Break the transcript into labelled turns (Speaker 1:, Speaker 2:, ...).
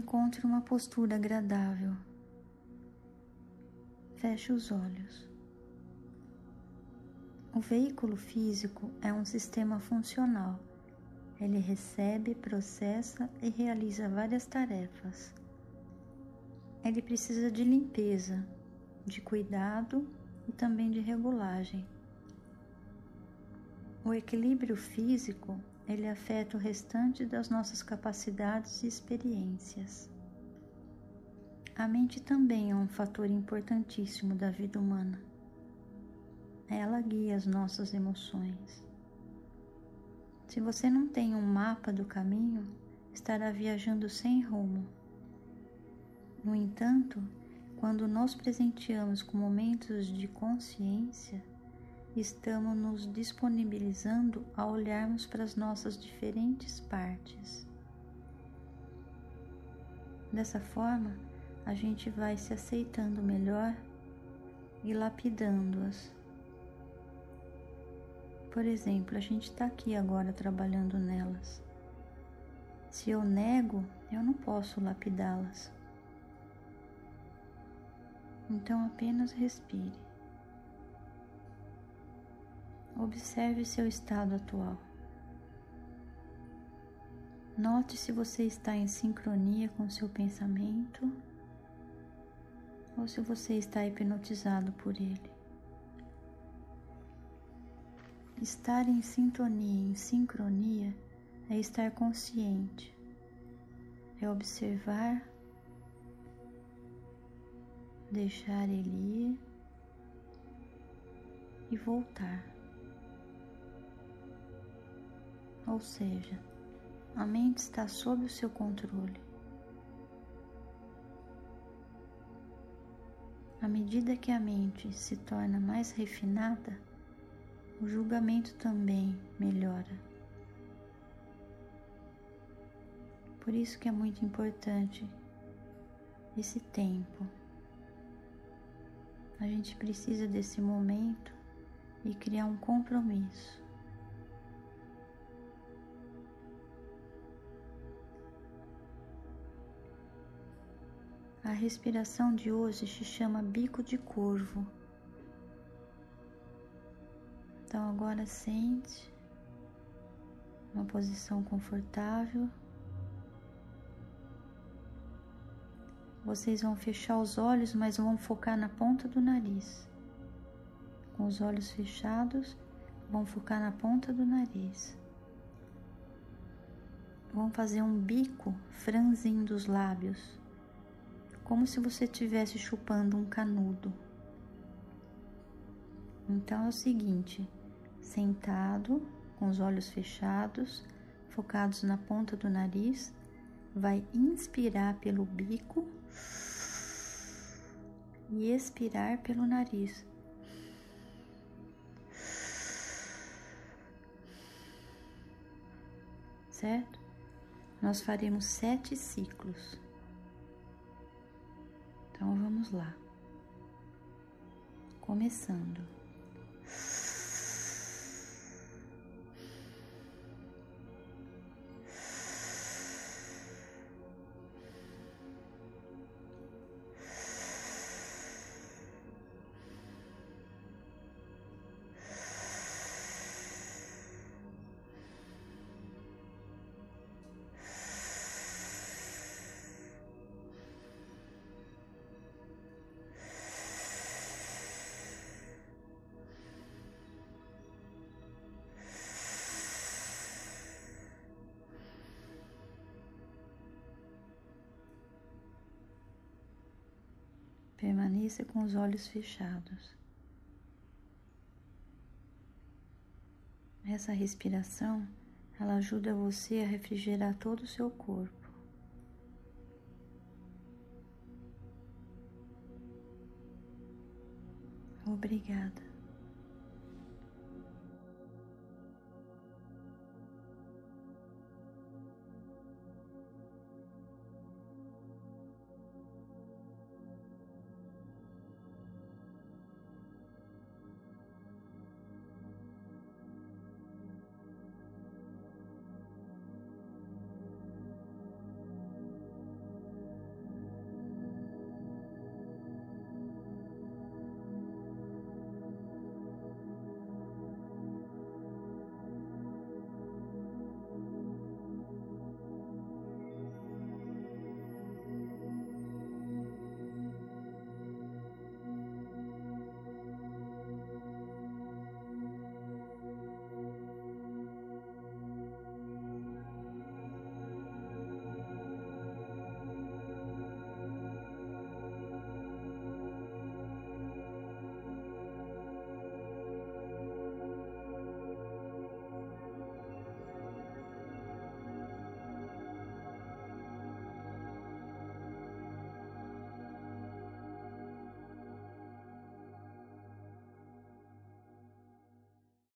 Speaker 1: encontre uma postura agradável. Feche os olhos. O veículo físico é um sistema funcional. Ele recebe, processa e realiza várias tarefas. Ele precisa de limpeza, de cuidado e também de regulagem. O equilíbrio físico, ele afeta o restante das nossas capacidades e experiências. A mente também é um fator importantíssimo da vida humana. Ela guia as nossas emoções. Se você não tem um mapa do caminho, estará viajando sem rumo. No entanto, quando nos presenteamos com momentos de consciência, estamos nos disponibilizando a olharmos para as nossas diferentes partes. Dessa forma, a gente vai se aceitando melhor e lapidando-as. Por exemplo, a gente está aqui agora trabalhando nelas. Se eu nego, eu não posso lapidá-las. Então apenas respire. Observe seu estado atual. Note se você está em sincronia com seu pensamento ou se você está hipnotizado por ele. Estar em sintonia, em sincronia, é estar consciente, é observar, deixar ele ir e voltar. Ou seja, a mente está sob o seu controle. À medida que a mente se torna mais refinada, o julgamento também melhora. Por isso que é muito importante esse tempo. A gente precisa desse momento e criar um compromisso. A respiração de hoje se chama bico de curvo. Então agora sente uma posição confortável. Vocês vão fechar os olhos, mas vão focar na ponta do nariz. Com os olhos fechados, vão focar na ponta do nariz. Vão fazer um bico franzindo os lábios como se você estivesse chupando um canudo. Então é o seguinte: sentado, com os olhos fechados, focados na ponta do nariz, vai inspirar pelo bico e expirar pelo nariz. Certo? Nós faremos sete ciclos. Então vamos lá. Começando. Com os olhos fechados. Essa respiração, ela ajuda você a refrigerar todo o seu corpo. Obrigada.